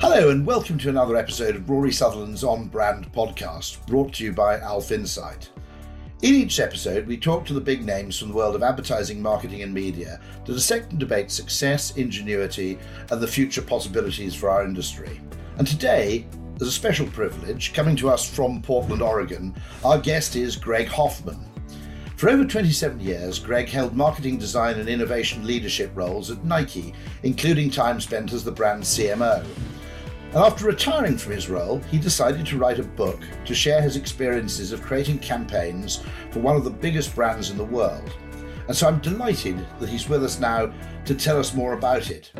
Hello, and welcome to another episode of Rory Sutherland's On Brand podcast, brought to you by Alf Insight. In each episode, we talk to the big names from the world of advertising, marketing, and media to dissect and debate success, ingenuity, and the future possibilities for our industry. And today, as a special privilege, coming to us from Portland, Oregon, our guest is Greg Hoffman. For over 27 years, Greg held marketing design and innovation leadership roles at Nike, including time spent as the brand's CMO. And after retiring from his role, he decided to write a book to share his experiences of creating campaigns for one of the biggest brands in the world. And so I'm delighted that he's with us now to tell us more about it.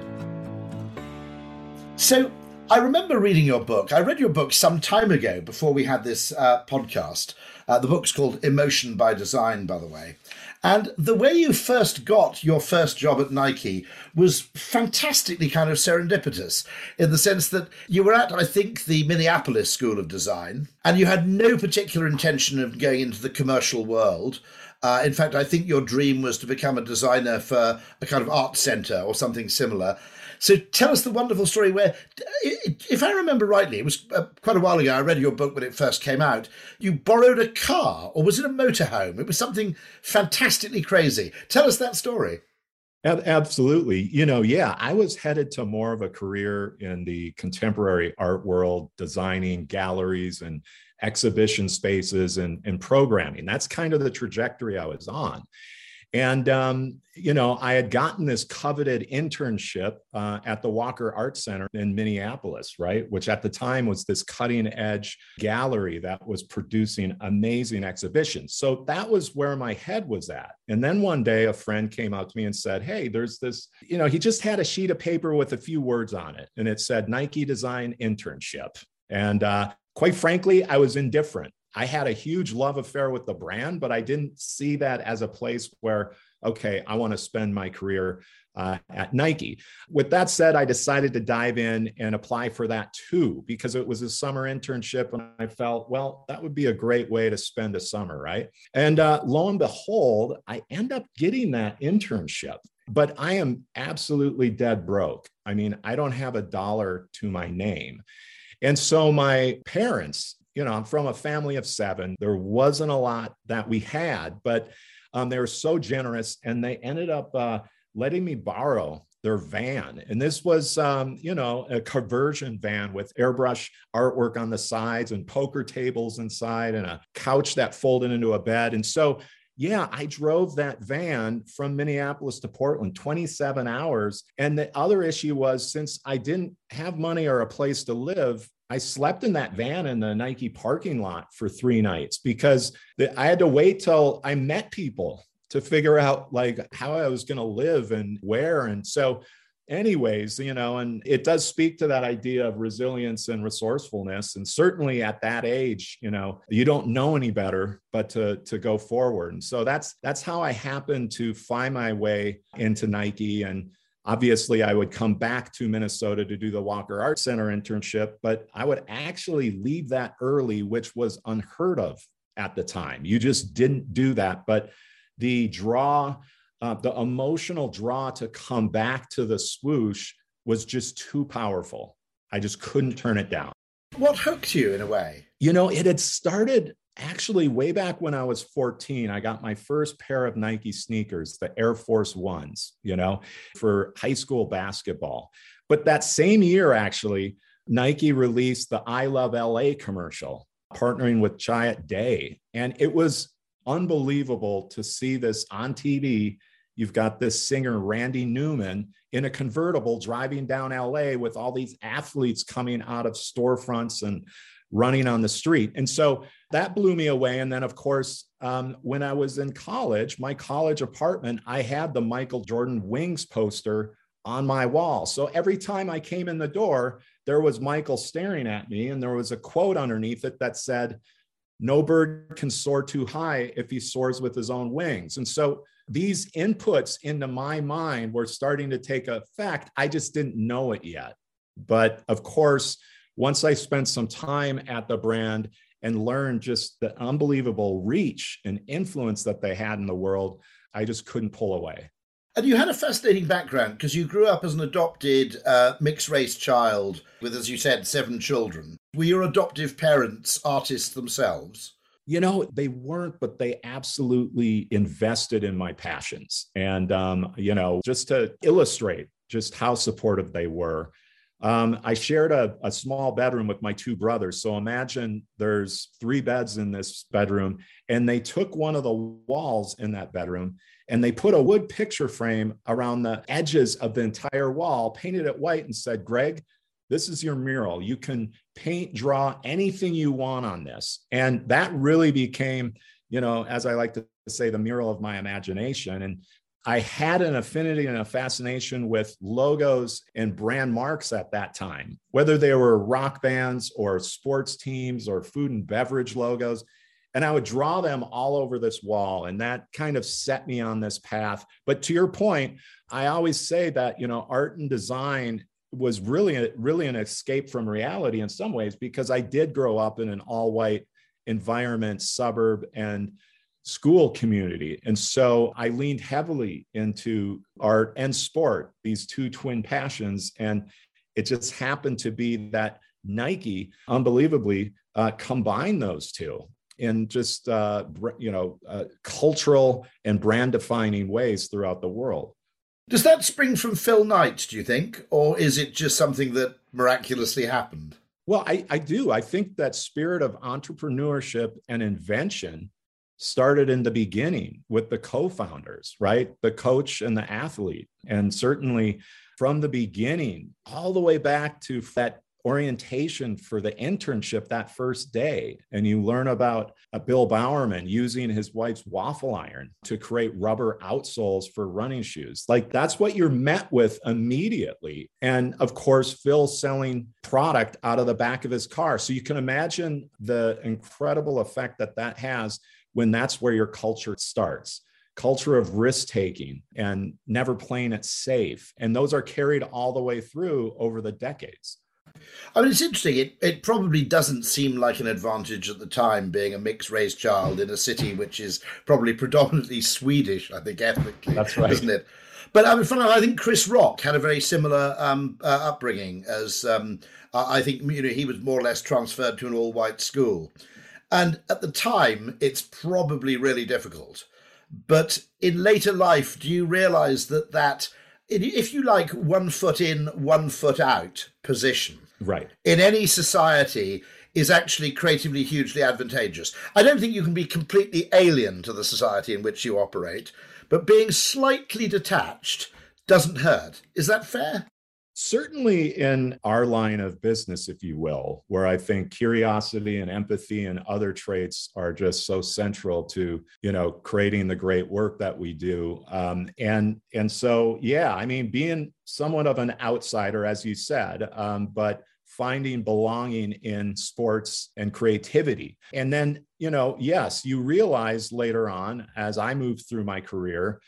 So, I remember reading your book. I read your book some time ago before we had this uh, podcast. Uh, the book's called Emotion by Design, by the way. And the way you first got your first job at Nike was fantastically kind of serendipitous in the sense that you were at, I think, the Minneapolis School of Design, and you had no particular intention of going into the commercial world. Uh, in fact, I think your dream was to become a designer for a kind of art center or something similar. So tell us the wonderful story where, if I remember rightly, it was uh, quite a while ago. I read your book when it first came out. You borrowed a car, or was it a motorhome? It was something fantastically crazy. Tell us that story. Absolutely. You know, yeah, I was headed to more of a career in the contemporary art world, designing galleries and exhibition spaces and, and programming. That's kind of the trajectory I was on. And, um, you know, I had gotten this coveted internship uh, at the Walker Art Center in Minneapolis, right? Which at the time was this cutting edge gallery that was producing amazing exhibitions. So that was where my head was at. And then one day a friend came out to me and said, Hey, there's this, you know, he just had a sheet of paper with a few words on it. And it said Nike Design Internship. And uh, quite frankly, I was indifferent. I had a huge love affair with the brand, but I didn't see that as a place where, okay, I want to spend my career uh, at Nike. With that said, I decided to dive in and apply for that too, because it was a summer internship. And I felt, well, that would be a great way to spend a summer, right? And uh, lo and behold, I end up getting that internship. But I am absolutely dead broke. I mean, I don't have a dollar to my name. And so my parents you know, I'm from a family of seven. There wasn't a lot that we had, but um, they were so generous and they ended up uh, letting me borrow their van. And this was, um, you know, a conversion van with airbrush artwork on the sides and poker tables inside and a couch that folded into a bed. And so, yeah, I drove that van from Minneapolis to Portland 27 hours. And the other issue was since I didn't have money or a place to live, I slept in that van in the Nike parking lot for three nights because the, I had to wait till I met people to figure out like how I was going to live and where. And so, anyways, you know, and it does speak to that idea of resilience and resourcefulness. And certainly at that age, you know, you don't know any better but to to go forward. And so that's that's how I happened to find my way into Nike and Obviously, I would come back to Minnesota to do the Walker Art Center internship, but I would actually leave that early, which was unheard of at the time. You just didn't do that. But the draw, uh, the emotional draw to come back to the swoosh was just too powerful. I just couldn't turn it down. What hooked you in a way? You know, it had started actually way back when I was 14, I got my first pair of Nike sneakers, the Air Force Ones, you know, for high school basketball. But that same year, actually, Nike released the I Love LA commercial, partnering with Chiat Day. And it was unbelievable to see this on TV. You've got this singer, Randy Newman, in a convertible driving down LA with all these athletes coming out of storefronts and running on the street. And so that blew me away. And then, of course, um, when I was in college, my college apartment, I had the Michael Jordan Wings poster on my wall. So every time I came in the door, there was Michael staring at me, and there was a quote underneath it that said, No bird can soar too high if he soars with his own wings. And so these inputs into my mind were starting to take effect. I just didn't know it yet. But of course, once I spent some time at the brand and learned just the unbelievable reach and influence that they had in the world, I just couldn't pull away. And you had a fascinating background because you grew up as an adopted uh, mixed race child with, as you said, seven children. Were your adoptive parents artists themselves? You know, they weren't, but they absolutely invested in my passions. And, um, you know, just to illustrate just how supportive they were, um, I shared a, a, small bedroom with my two brothers. So imagine there's three beds in this bedroom, and they took one of the walls in that bedroom and they put a wood picture frame around the edges of the entire wall, painted it white, and said, Greg, this is your mural. You can paint, draw anything you want on this. And that really became, you know, as I like to say, the mural of my imagination. And I had an affinity and a fascination with logos and brand marks at that time, whether they were rock bands or sports teams or food and beverage logos. And I would draw them all over this wall. And that kind of set me on this path. But to your point, I always say that, you know, art and design was really, really an escape from reality in some ways because I did grow up in an all white environment, suburb, and school community. And so I leaned heavily into art and sport, these two twin passions. And it just happened to be that Nike, unbelievably, uh, combined those two in just uh, you know uh, cultural and brand defining ways throughout the world. Does that spring from Phil Knight, do you think, or is it just something that miraculously happened? Well, I, I do. I think that spirit of entrepreneurship and invention started in the beginning with the co-founders, right? The coach and the athlete. And certainly from the beginning, all the way back to that orientation for the internship that first day. And you learn about uh, Bill Bowerman using his wife's waffle iron to create rubber outsoles for running shoes. Like that's what you're met with immediately. And of course, Phil selling product out of the back of his car. So you can imagine the incredible effect that that has when that's where your culture starts culture of risk taking and never playing it safe. And those are carried all the way through over the decades. I mean, it's interesting. It, it probably doesn't seem like an advantage at the time being a mixed race child in a city which is probably predominantly Swedish, I think, ethnically. That's right. Isn't it? But I mean, funny, I think Chris Rock had a very similar um, uh, upbringing as um, I think you know he was more or less transferred to an all-white school, and at the time it's probably really difficult. But in later life, do you realise that that if you like one foot in, one foot out position right in any society is actually creatively hugely advantageous. I don't think you can be completely alien to the society in which you operate, but being slightly detached doesn't hurt. Is that fair? Certainly, in our line of business, if you will, where I think curiosity and empathy and other traits are just so central to you know creating the great work that we do. Um, and and so, yeah, I mean, being somewhat of an outsider, as you said, um, but finding belonging in sports and creativity. And then, you know, yes, you realize later on as I moved through my career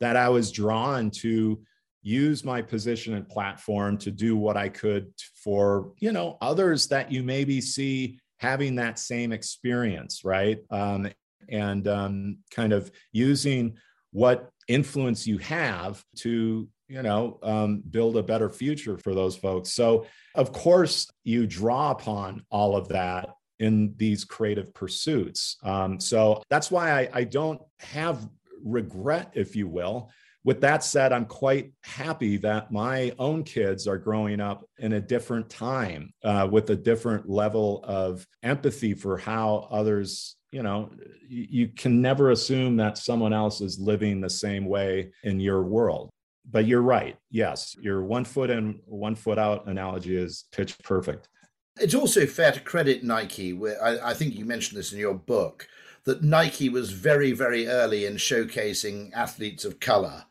that I was drawn to use my position and platform to do what I could for, you know, others that you maybe see having that same experience, right? Um, and um, kind of using what influence you have to you know um, build a better future for those folks so of course you draw upon all of that in these creative pursuits. Um, so that's why I, I don't have regret, if you will. With that said, I'm quite happy that my own kids are growing up in a different time uh, with a different level of empathy for how others you know you, can never assume that someone else is living the same way in your world. But you're right. Yes your one foot in one foot out analogy is pitch perfect. It's also fair to credit nike where I, I think you mentioned this in your book that nike was very very early in showcasing athletes of color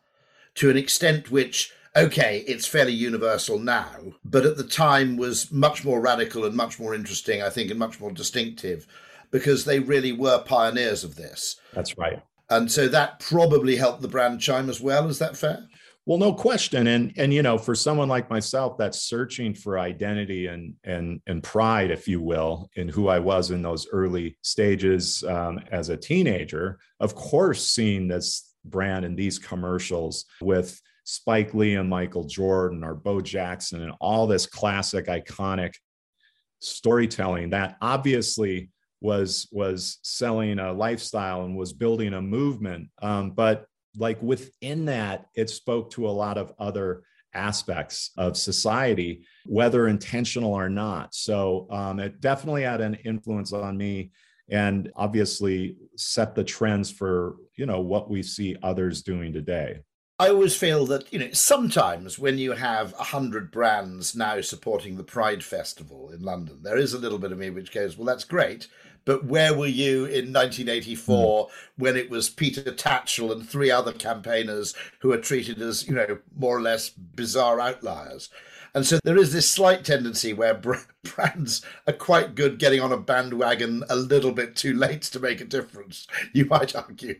to an extent which okay, it's fairly universal now, but at the time was much more radical and much more interesting, I think, and much more distinctive because they really were pioneers of this. That's right. And so that probably helped the brand chime as well. Is that fair? Well, no question. And and you know, for someone like myself that's searching for identity and and and pride, if you will, in who I was in those early stages um, as a teenager, of course, seeing this brand and these commercials with Spike Lee and Michael Jordan or Bo Jackson and all this classic iconic storytelling that obviously was was selling a lifestyle and was building a movement. Um, but like within that it spoke to a lot of other aspects of society whether intentional or not. So um, it definitely had an influence on me and obviously set the trends for you know what we see others doing today I always feel that, you know, sometimes when you have a hundred brands now supporting the Pride Festival in London, there is a little bit of me which goes, well, that's great. But where were you in 1984 mm. when it was Peter Tatchell and three other campaigners who were treated as, you know, more or less bizarre outliers? And so there is this slight tendency where brands are quite good getting on a bandwagon a little bit too late to make a difference, you might argue.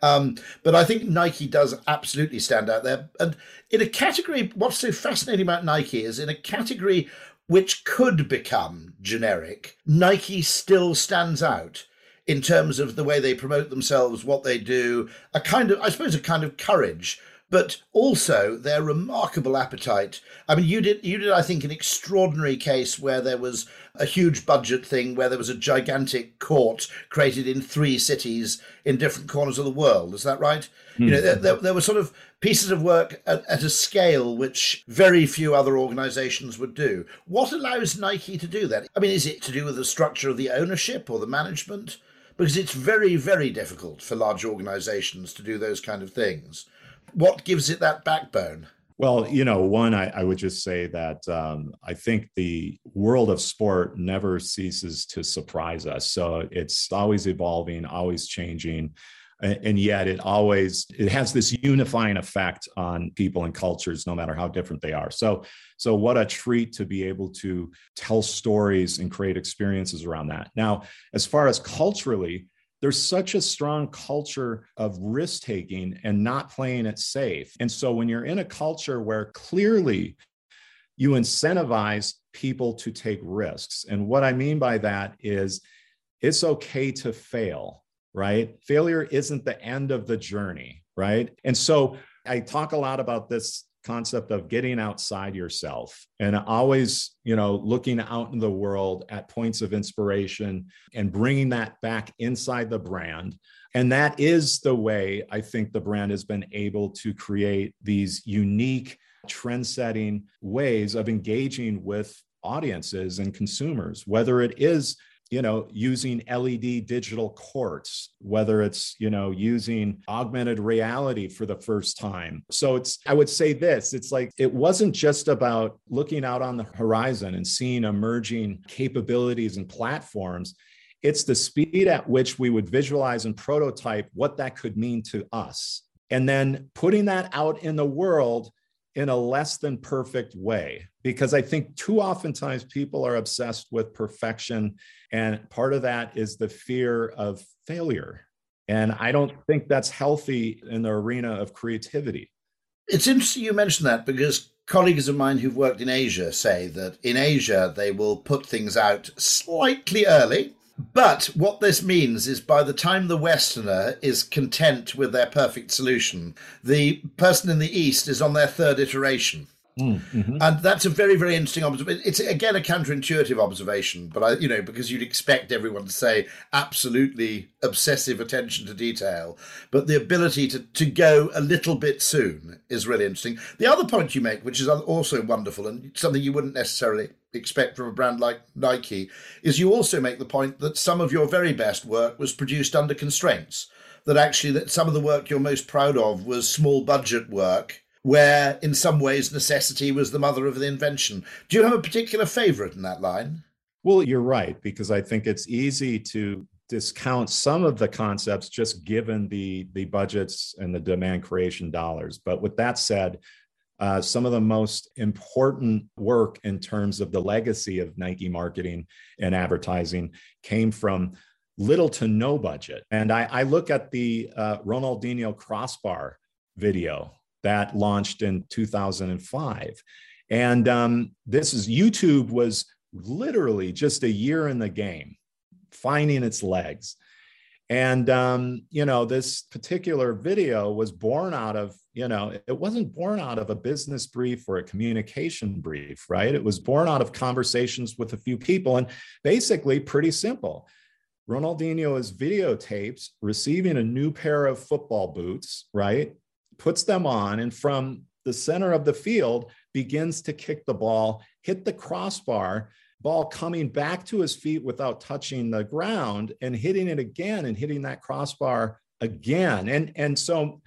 Um, but I think Nike does absolutely stand out there. And in a category, what's so fascinating about Nike is in a category which could become generic, Nike still stands out in terms of the way they promote themselves, what they do, a kind of, I suppose, a kind of courage but also their remarkable appetite. I mean, you did, you did, I think, an extraordinary case where there was a huge budget thing, where there was a gigantic court created in three cities in different corners of the world. Is that right? Mm. You know, there, there, there, were sort of pieces of work at, at a scale which very few other organizations would do. What allows Nike to do that? I mean, is it to do with the structure of the ownership or the management? Because it's very, very difficult for large organizations to do those kind of things what gives it that backbone? Well, you know, one, I, I would just say that um, I think the world of sport never ceases to surprise us. So it's always evolving, always changing. And yet it always it has this unifying effect on people and cultures no matter how different they are so so what a treat to be able to tell stories and create experiences around that now as far as culturally there's such a strong culture of risk taking and not playing it safe. And so when you're in a culture where clearly you incentivize people to take risks, and what I mean by that is it's okay to fail, right? Failure isn't the end of the journey, right? And so I talk a lot about this concept of getting outside yourself and always you know looking out in the world at points of inspiration and bringing that back inside the brand. And that is the way i think the brand has been able to create these unique trend setting ways of engaging with audiences and consumers whether it is you know using led digital courts whether it's you know using augmented reality for the first time. So it's i would say this it's like it wasn't just about looking out on the horizon and seeing emerging capabilities and platforms. It's the speed at which we would visualize and prototype what that could mean to us. And then putting that out in the world in a less than perfect way because I think too oftentimes people are obsessed with perfection. And part of that is the fear of failure. And I don't think that's healthy in the arena of creativity. It's interesting you mention that because colleagues of mine who've worked in Asia say that in Asia they will put things out slightly early but what this means is by the time the Westerner is content with their perfect solution, the person in the East is on their third iteration. Mm-hmm. And that's a very, very interesting observation. It's again a counterintuitive observation, but I, you know, because you'd expect everyone to say absolutely obsessive attention to detail, but the ability to to go a little bit soon is really interesting. The other point you make, which is also wonderful and something you wouldn't necessarily expect from a brand like Nike, is you also make the point that some of your very best work was produced under constraints. That actually, that some of the work you're most proud of was small budget work where in some ways necessity was the mother of the invention. Do you have a particular favorite in that line? Well, you're right, because I think it's easy to discount some of the concepts just given the, the budgets and the demand creation dollars. But with that said, uh, some of the most important work in terms of the legacy of Nike marketing and advertising came from little to no budget. And I, I look at the uh, Ronaldinho crossbar video that launched in 2005. And um, this is YouTube was literally just a year in the game, finding its legs. And, um, you know, this particular video was born out of, you know, it wasn't born out of a business brief or a communication brief, right? It was born out of conversations with a few people and basically pretty simple. Ronaldinho is videotapes receiving a new pair of football boots, right? Puts them on, and from the center of the field begins to kick the ball, hit the crossbar, ball coming back to his feet without touching the ground and hitting it again and hitting that crossbar again. And, and so,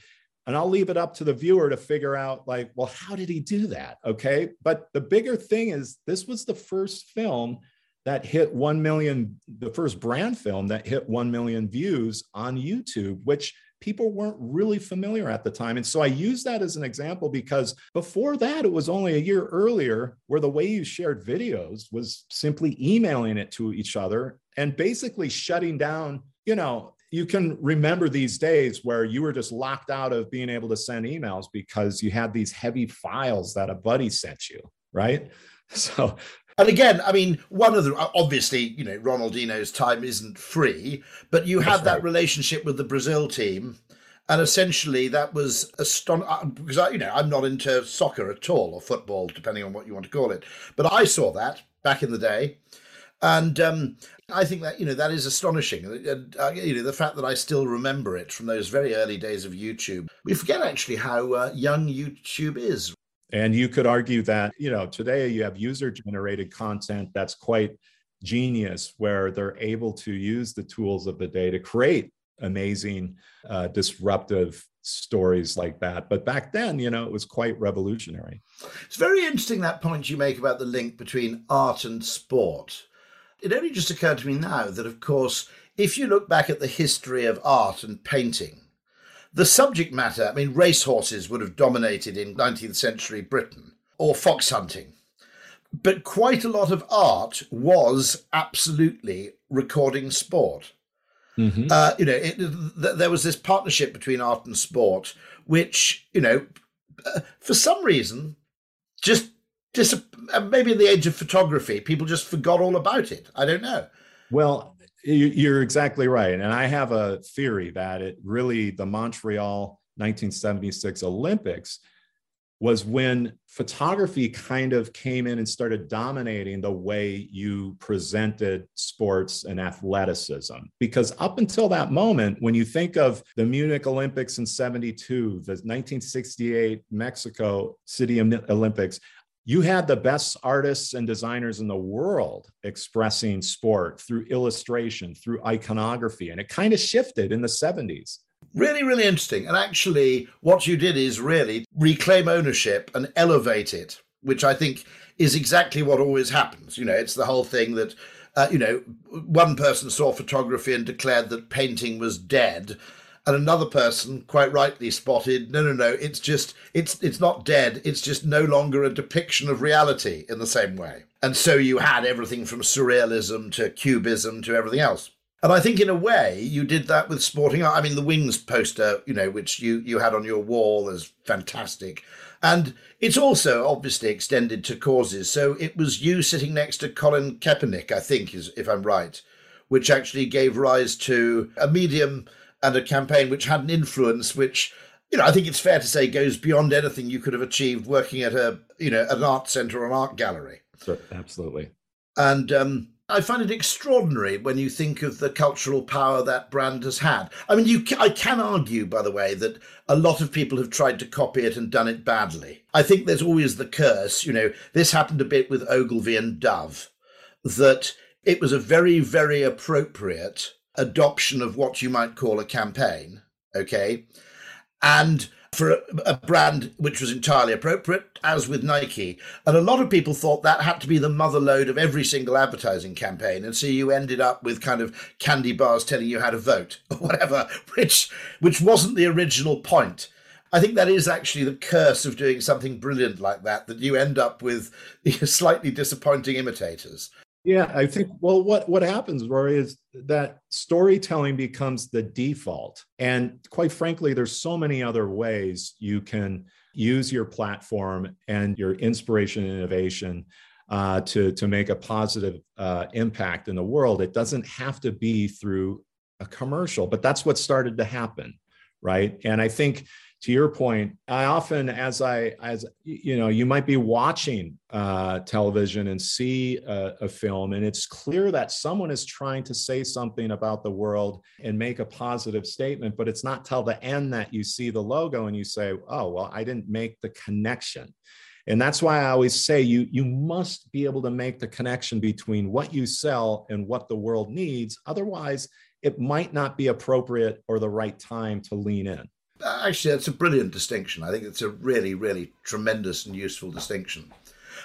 and I'll leave it up to the viewer to figure out, like, well, how did he do that? Okay. But the bigger thing is, this was the first film that hit 1 million, the first brand film that hit 1 million views on YouTube, which people weren't really familiar at the time. And so I use that as an example because before that, it was only a year earlier where the way you shared videos was simply emailing it to each other and basically shutting down, you know, you can remember these days where you were just locked out of being able to send emails because you had these heavy files that a buddy sent you, right? So and again, I mean, one of the obviously, you know, Ronaldinho's time isn't free, but you have that relationship with the Brazil team, and essentially that was astonishing uh, because I, you know, I'm not into soccer at all or football, depending on what you want to call it. But I saw that back in the day, and um, I think that you know that is astonishing. And uh, you know, the fact that I still remember it from those very early days of YouTube. We forget actually how uh, young YouTube is. And you could argue that, you know, today you have user generated content that's quite genius, where they're able to use the tools of the day to create amazing, uh, disruptive stories like that. But back then, you know, it was quite revolutionary. It's very interesting that point you make about the link between art and sport. It only just occurred to me now that, of course, if you look back at the history of art and painting, the subject matter, I mean, racehorses would have dominated in 19th century Britain, or fox hunting. But quite a lot of art was absolutely recording sport. Mm-hmm. Uh, you know, it, th- there was this partnership between art and sport, which, you know, uh, for some reason, just dis- uh, maybe in the age of photography, people just forgot all about it. I don't know. Well, you're exactly right. And I have a theory that it really, the Montreal 1976 Olympics was when photography kind of came in and started dominating the way you presented sports and athleticism. Because up until that moment, when you think of the Munich Olympics in 72, the 1968 Mexico City Olympics, you had the best artists and designers in the world expressing sport through illustration, through iconography, and it kind of shifted in the 70s. Really, really interesting. And actually, what you did is really reclaim ownership and elevate it, which I think is exactly what always happens. You know, it's the whole thing that, uh, you know, one person saw photography and declared that painting was dead and another person quite rightly spotted no no no it's just it's it's not dead it's just no longer a depiction of reality in the same way. And so you had everything from surrealism to cubism to everything else. And i think in a way you did that with sporting art. I mean the wings poster you know which you you had on your wall is fantastic. And it's also obviously extended to causes. So it was you sitting next to colin kaepernick i think is if i'm right which actually gave rise to a medium and a campaign which had an influence which you know, I think it's fair to say goes beyond anything you could have achieved working at a, you know, an art centre or an art gallery. Sure, absolutely. And um, I find it extraordinary when you think of the cultural power that brand has had. I mean, you, I can argue, by the way, that a lot of people have tried to copy it and done it badly. I think there's always the curse. You know, this happened a bit with Ogilvy and Dove, that it was a very, very appropriate adoption of what you might call a campaign. Okay. And for a, a, brand which was entirely appropriate, as with Nike. And a lot of people thought that had to be the mother lode of every single advertising campaign. And so you ended up with kind of candy bars telling you how to vote or whatever, which which wasn't the original point. I think that is actually the curse of doing something brilliant like that, that you end up with slightly disappointing imitators. Yeah, I think well what what happens Rory is that storytelling becomes the default. And quite frankly there's so many other ways you can use your platform and your inspiration and innovation uh, to to make a positive uh, impact in the world. It doesn't have to be through a commercial, but that's what started to happen, right? And I think to your point, I often, as I, as you know, you might be watching uh, television and see a, a, film, and it's clear that someone is trying to say something about the world and make a positive statement, but it's not till the end that you see the logo and you say, "Oh, well, I didn't make the connection." And that's why I always say you you must be able to make the connection between what you sell and what the world needs. Otherwise, it might not be appropriate or the right time to lean in. Actually, that's a brilliant distinction. I think it's a really, really tremendous and useful distinction.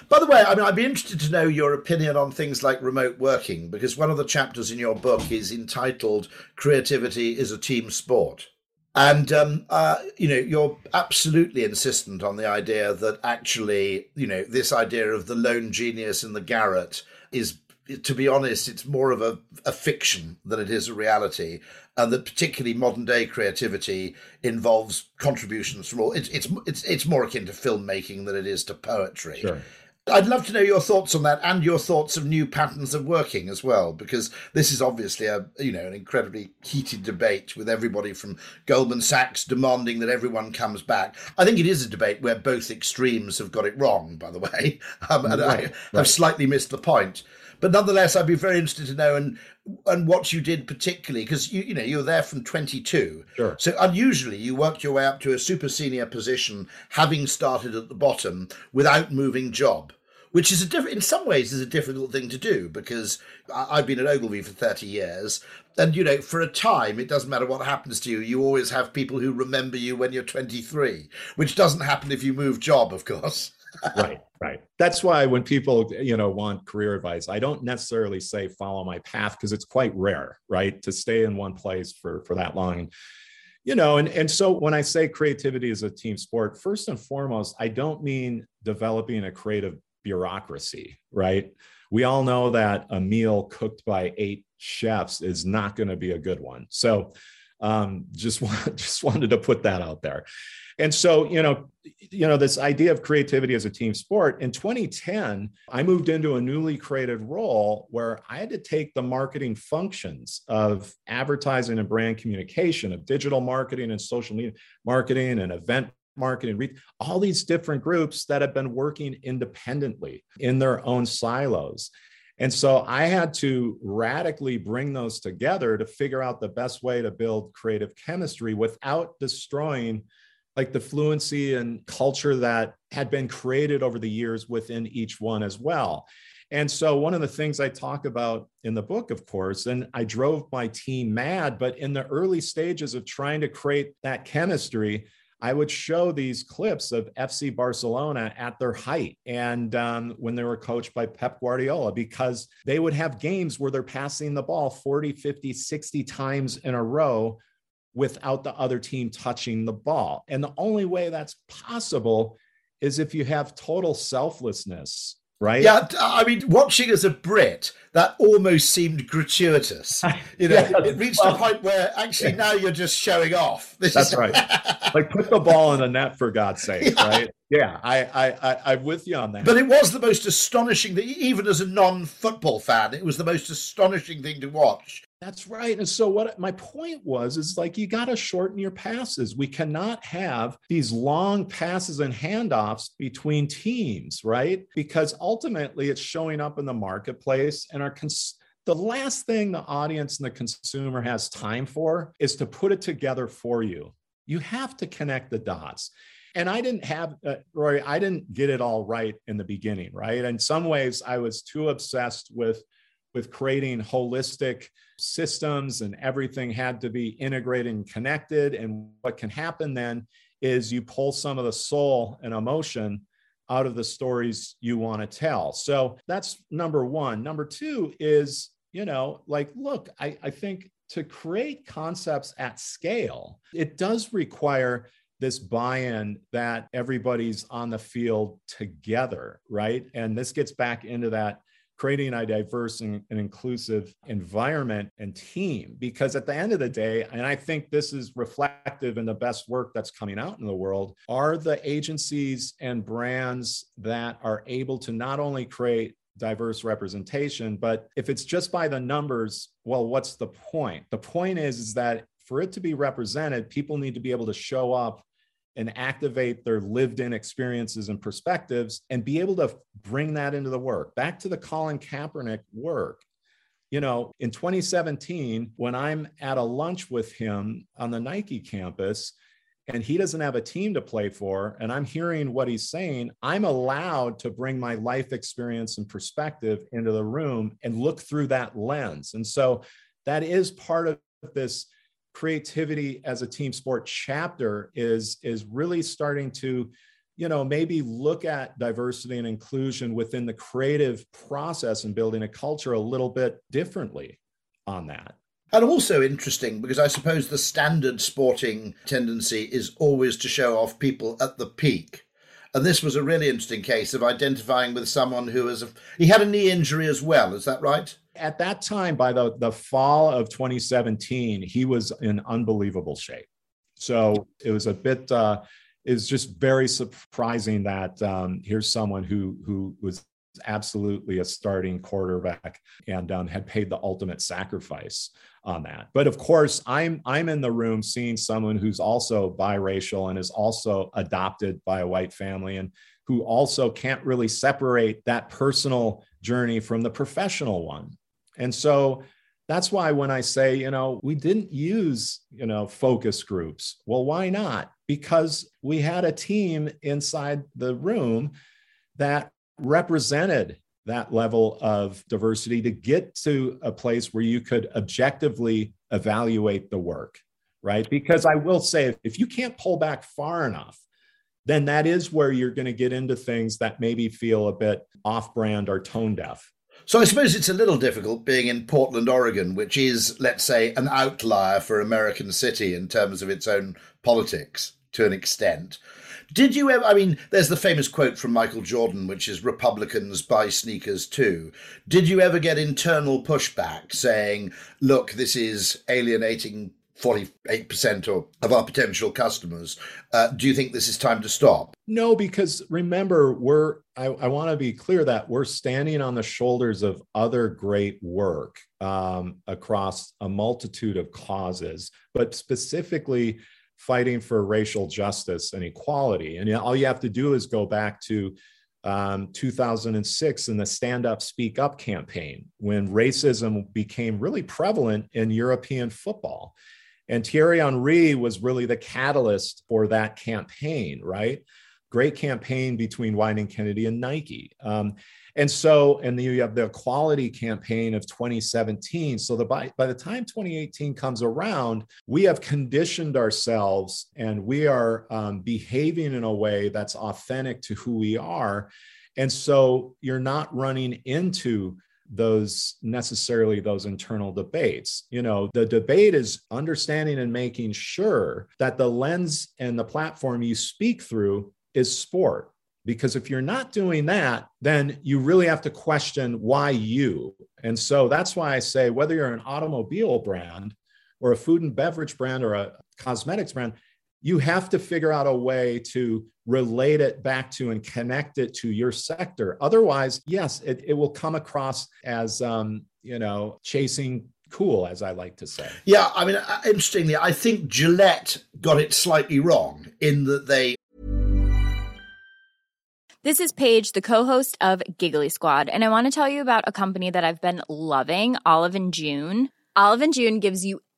By the way, I mean, I'd be interested to know your opinion on things like remote working, because one of the chapters in your book is entitled "Creativity is a Team Sport," and um, uh, you know, you're absolutely insistent on the idea that actually, you know, this idea of the lone genius in the garret is to be honest, it's more of a, a fiction than it is a reality, and that particularly modern day creativity involves contributions from all. It's it's it's it's more akin to filmmaking than it is to poetry. Sure. I'd love to know your thoughts on that and your thoughts of new patterns of working as well, because this is obviously a you know an incredibly heated debate with everybody from Goldman Sachs demanding that everyone comes back. I think it is a debate where both extremes have got it wrong, by the way, um, and right, I have right. slightly missed the point. But nonetheless, I'd be very interested to know and and what you did particularly because you you know you were there from 22. Sure. So unusually, you worked your way up to a super senior position, having started at the bottom without moving job which is a different in some ways is a difficult thing to do because I've been at Ogilvy for 30 years and you know for a time it doesn't matter what happens to you you always have people who remember you when you're 23 which doesn't happen if you move job of course right right. That's why when people you know want career advice i don't necessarily say follow my path because it's quite rare right to stay in one place for for that long. And you know and and so when i say creativity is a team sport first and foremost i don't mean developing a creative bureaucracy right? We all know that a meal cooked by eight chefs is not going to be a good one. So um, just just wanted to put that out there and so, you know, you know, this idea of creativity as a team sport in 2010, I moved into a newly created role where I had to take the marketing functions of advertising and brand communication, of digital marketing and social media marketing and event marketing, all these different groups that have been working independently in their own silos. And so I had to radically bring those together to figure out the best way to build creative chemistry without destroying like the fluency and culture that had been created over the years within each one as well. And so, one of the things I talk about in the book, of course, and I drove my team mad, but in the early stages of trying to create that chemistry, I would show these clips of FC Barcelona at their height and um, when they were coached by Pep Guardiola, because they would have games where they're passing the ball 40, 50, 60 times in a row without the other team touching the ball. And the only way that's possible is if you have total selflessness, right? Yeah, I mean, watching as a Brit, that almost seemed gratuitous. You know, yeah, it reached well, a point where actually yeah. now you're just showing off. This that's is... right. like put the ball in the net for God's sake, yeah. right? Yeah, I, I, I, am with you on that. But it was the most astonishing thing, even as a non-football fan, it was the most astonishing thing to watch That's right. And so what my point was is like you got to shorten your passes. We cannot have these long passes and handoffs between teams, right? Because ultimately it's showing up in the marketplace and our cons- the last thing the audience and the consumer has time for is to put it together for you. You have to connect the dots. And I didn't have, uh, Rory, I didn't get it all right in the beginning, right? In some ways, I was too obsessed with with creating holistic systems and everything had to be integrated and connected. And what can happen then is you pull some of the soul and emotion out of the stories you want to tell. So that's number one. Number two is, you know, like, look, I, I think to create concepts at scale, it does require this buy-in that everybody's on the field together right and this gets back into that creating a diverse and, and, inclusive environment and team because at the end of the day and i think this is reflective in the best work that's coming out in the world are the agencies and brands that are able to not only create diverse representation but if it's just by the numbers well what's the point? The point is is that for it to be represented people need to be able to show up and activate their lived in experiences and perspectives and be able to bring that into the work. Back to the Colin Kaepernick work. You know, in 2017, when I'm at a lunch with him on the Nike campus, and he doesn't have a team to play for, and I'm hearing what he's saying, I'm allowed to bring my life experience and perspective into the room and look through that lens. And so that is part of this creativity as a team sport chapter is is really starting to you know maybe look at diversity and inclusion within the creative process and building a culture a little bit differently on that and also interesting because I suppose the standard sporting tendency is always to show off people at the peak. And this was a really interesting case of identifying with someone who was, a, he had a knee injury as well. Is that right? At that time, by the, the fall of 2017, he was in unbelievable shape. So it was a bit, uh, it's just very surprising that um, here's someone who who was absolutely a starting quarterback and um, had paid the ultimate sacrifice on that. But of course, I'm I'm in the room seeing someone who's also biracial and is also adopted by a white family and who also can't really separate that personal journey from the professional one. And so that's why when I say, you know, we didn't use, you know, focus groups. Well, why not? Because we had a team inside the room that represented that level of diversity to get to a place where you could objectively evaluate the work, right? Because I will say, if you can't pull back far enough, then that is where you're going to get into things that maybe feel a bit off brand or tone deaf. So I suppose it's a little difficult being in Portland, Oregon, which is, let's say, an outlier for American City in terms of its own politics to an extent. Did you ever? I mean, there's the famous quote from Michael Jordan, which is Republicans buy sneakers too. Did you ever get internal pushback saying, look, this is alienating 48% or, of our potential customers. Uh, do you think this is time to stop? No, because remember, we're, I, I want to be clear that we're standing on the shoulders of other great work um, across a multitude of causes, but specifically fighting for racial justice and equality. And all you have to do is go back to um, 2006 in the Stand Up, Speak Up campaign when racism became really prevalent in European football. And Thierry Henry was really the catalyst for that campaign, right? Great campaign between Wieden Kennedy and Nike. Um, and so, and then you have the equality campaign of 2017. So the by, by the time 2018 comes around, we have conditioned ourselves and we are um, behaving in a way that's authentic to who we are. And so you're not running into those necessarily those internal debates. You know the debate is understanding and making sure that the lens and the platform you speak through is sport. Because if you're not doing that then you really have to question why you. And so that's why i say whether you're an automobile brand or a food and beverage brand or a cosmetics brand you have to figure out a way to relate it back to and connect it to your sector. Otherwise, yes, it, it will come across as, um, you know, chasing cool, as I like to say. Yeah, I mean, uh, interestingly, I think Gillette got it slightly wrong in that they. This is Paige, the co-host of Giggly Squad, and I want to tell you about a company that I've been loving, Olive and June. Olive and June gives you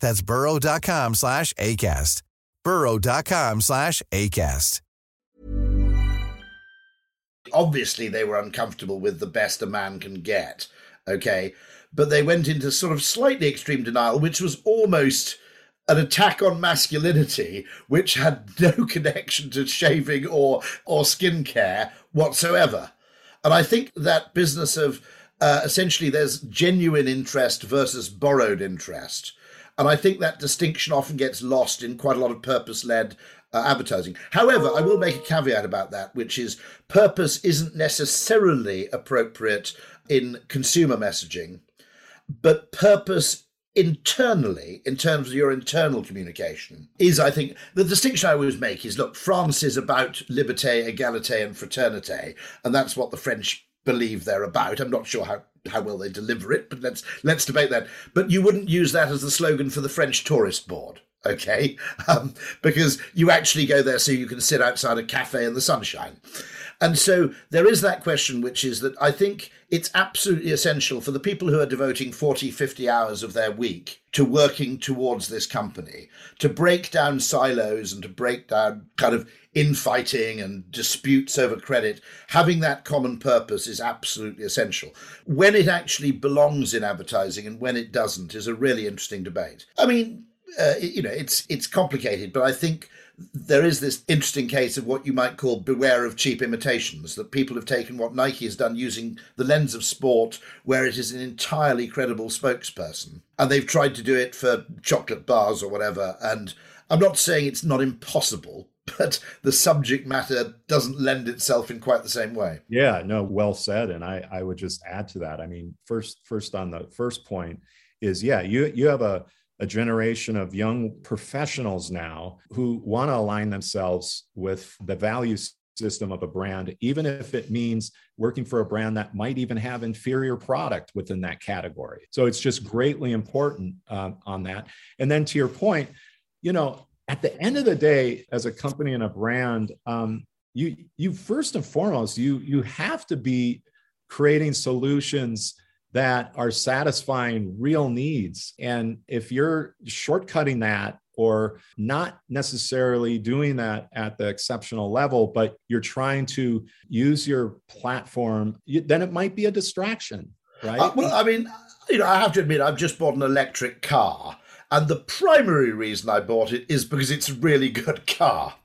That's burrow.com slash ACAST. burrow.com slash ACAST. Obviously, they were uncomfortable with the best a man can get, okay? But they went into sort of slightly extreme denial, which was almost an attack on masculinity, which had no connection to shaving or, or skincare whatsoever. And I think that business of uh, essentially there's genuine interest versus borrowed interest. And I think that distinction often gets lost in quite a lot of purpose led uh, advertising. However, I will make a caveat about that, which is purpose isn't necessarily appropriate in consumer messaging, but purpose internally, in terms of your internal communication, is, I think, the distinction I always make is look, France is about liberté, égalité, and fraternité, and that's what the French believe they're about. I'm not sure how how well they deliver it, but let's let's debate that. But you wouldn't use that as the slogan for the French Tourist Board, okay? Um, because you actually go there so you can sit outside a cafe in the sunshine. And so there is that question, which is that I think it's absolutely essential for the people who are devoting 40, 50 hours of their week to working towards this company to break down silos and to break down kind of infighting and disputes over credit. Having that common purpose is absolutely essential. When it actually belongs in advertising and when it doesn't is a really interesting debate. I mean, uh, you know, it's it's complicated, but I think there is this interesting case of what you might call beware of cheap imitations that people have taken what Nike has done using the lens of sport, where it is an entirely credible spokesperson, and they've tried to do it for chocolate bars or whatever. And I'm not saying it's not impossible, but the subject matter doesn't lend itself in quite the same way. Yeah, no, well said. And I, I would just add to that. I mean, first, first on the first point is yeah, you you have a a generation of young professionals now who want to align themselves with the value system of a brand, even if it means working for a brand that might even have inferior product within that category. So it's just greatly important um, on that. And then to your point, you know, at the end of the day, as a company and a brand, um, you you first and foremost you you have to be creating solutions that are satisfying real needs. And if you're shortcutting that or not necessarily doing that at the exceptional level, but you're trying to use your platform, then it might be a distraction, right? Uh, well, I mean, you know, I have to admit, I've just bought an electric car. And the primary reason I bought it is because it's a really good car.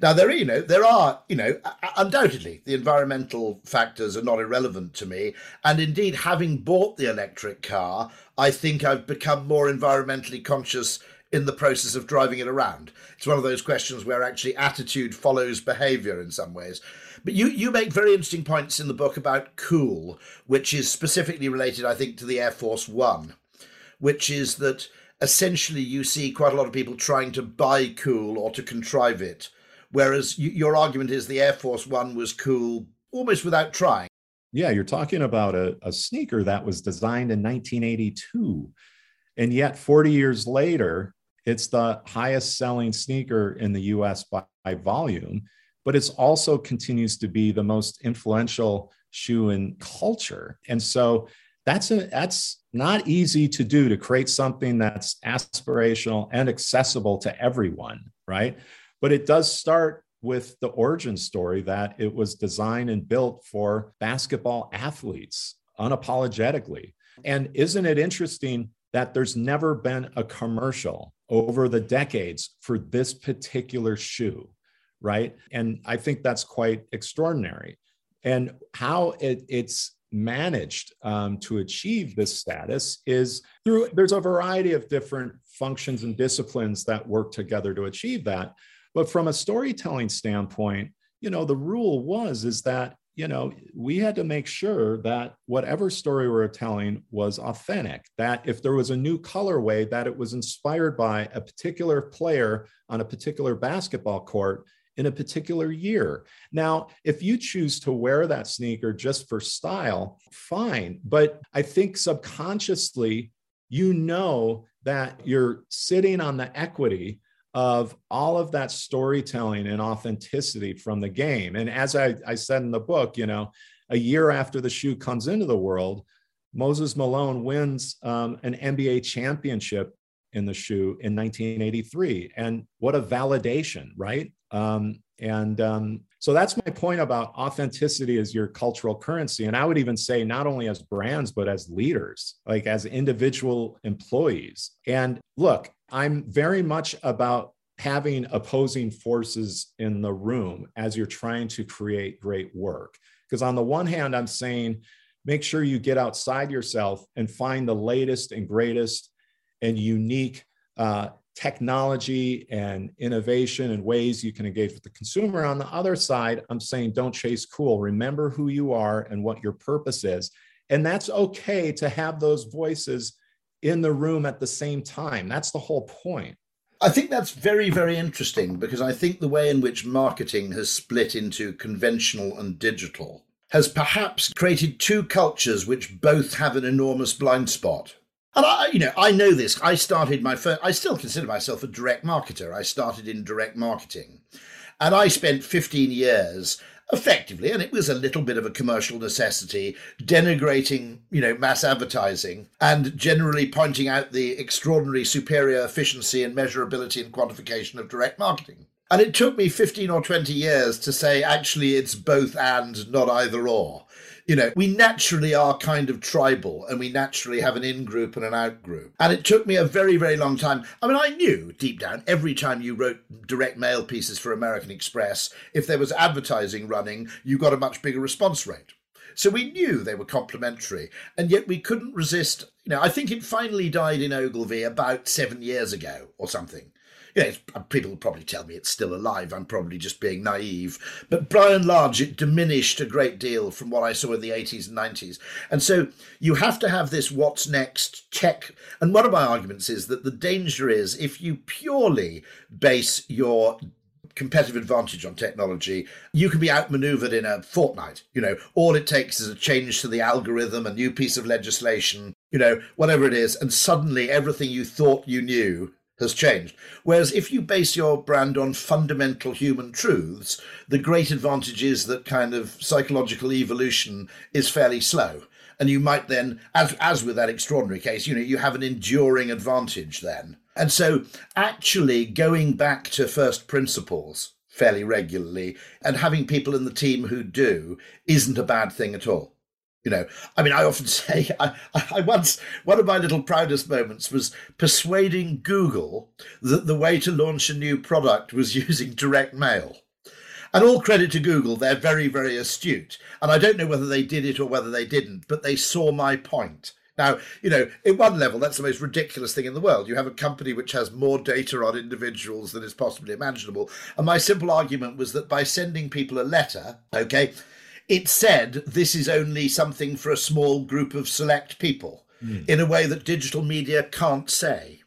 Now there, you know, there are, you know, undoubtedly the environmental factors are not irrelevant to me, and indeed, having bought the electric car, I think I've become more environmentally conscious in the process of driving it around. It's one of those questions where actually attitude follows behavior in some ways. But you, you make very interesting points in the book about cool, which is specifically related, I think, to the Air Force One, which is that essentially you see quite a lot of people trying to buy cool or to contrive it. Whereas you, your argument is the Air Force One was cool almost without trying. Yeah, you're talking about a, a sneaker that was designed in 1982. And yet, 40 years later, it's the highest selling sneaker in the US by, by volume, but it also continues to be the most influential shoe in culture. And so that's a that's not easy to do to create something that's aspirational and accessible to everyone, right? But it does start with the origin story that it was designed and built for basketball athletes unapologetically. And isn't it interesting that there's never been a commercial over the decades for this particular shoe, right? And I think that's quite extraordinary. And how it, it's managed um, to achieve this status is through there's a variety of different functions and disciplines that work together to achieve that. But from a storytelling standpoint you know the rule was is that you know we had to make sure that whatever story we were telling was authentic that if there was a new colorway that it was inspired by a particular player on a particular basketball court in a particular year. Now, if you choose to wear that sneaker just for style, fine. But I think subconsciously, you know that you're sitting on the equity of all of that storytelling and authenticity from the game. And as I, I said in the book, you know, a year after the shoe comes into the world, Moses Malone wins um, an NBA championship in the shoe in 1983. And what a validation, right? Um, and um, so that's my point about authenticity as your cultural currency. And I would even say not only as brands, but as leaders, like as individual employees. And look, I'm very much about having opposing forces in the room as you're trying to create great work. Because on the one hand, I'm saying, make sure you get outside yourself and find the latest and greatest and unique uh, technology and innovation and ways you can engage with the consumer. On the other side, I'm saying don't chase cool. Remember who you are and what your purpose is. And that's okay to have those voices in the room at the same time. That's the whole point. I think that's very, very interesting because I think the way in which marketing has split into conventional and digital has perhaps created two cultures which both have an enormous blind spot. And I, you know, I know this. I started my first, I still consider myself a direct marketer. I started in direct marketing. And I spent 15 years effectively, and it was a little bit of a commercial necessity, denigrating, you know, mass advertising and generally pointing out the extraordinary superior efficiency and measurability and quantification of direct marketing. And it took me 15 or 20 years to say, actually, it's both and, not either or you know, we naturally are kind of tribal and we naturally have an in group and an out group. And it took me a very, very long time. I mean, I knew deep down every time you wrote direct mail pieces for American Express, if there was advertising running, you got a much bigger response rate. So we knew they were complementary, and yet we couldn't resist. You know, I think it finally died in Ogilvy about seven years ago or something uh, people will probably tell me it's still alive. I'm probably just being naive. But by and large, it diminished a great deal from what I saw in the 80s and 90s. And so you have to have this what's next check. And one of my arguments is that the danger is if you purely base your competitive advantage on technology, you can be outmaneuvered in a fortnight. You know, all it takes is a change to the algorithm, a new piece of legislation, you know, whatever it is, and suddenly everything you thought you knew has changed. Whereas if you base your brand on fundamental human truths, the great advantage is that kind of psychological evolution is fairly slow. And you might then, as, as with that extraordinary case, you know, you have an enduring advantage then. And so actually going back to first principles fairly regularly and having people in the team who do isn't a bad thing at all. You know, I mean, I often say, I, I once, one of my little proudest moments was persuading Google that the way to launch a new product was using direct mail. And all credit to Google, they're very, very astute. And I don't know whether they did it or whether they didn't, but they saw my point. Now, you know, at one level, that's the most ridiculous thing in the world. You have a company which has more data on individuals than is possibly imaginable. And my simple argument was that by sending people a letter, okay, it said this is only something for a small group of select people mm. in a way that digital media can't say.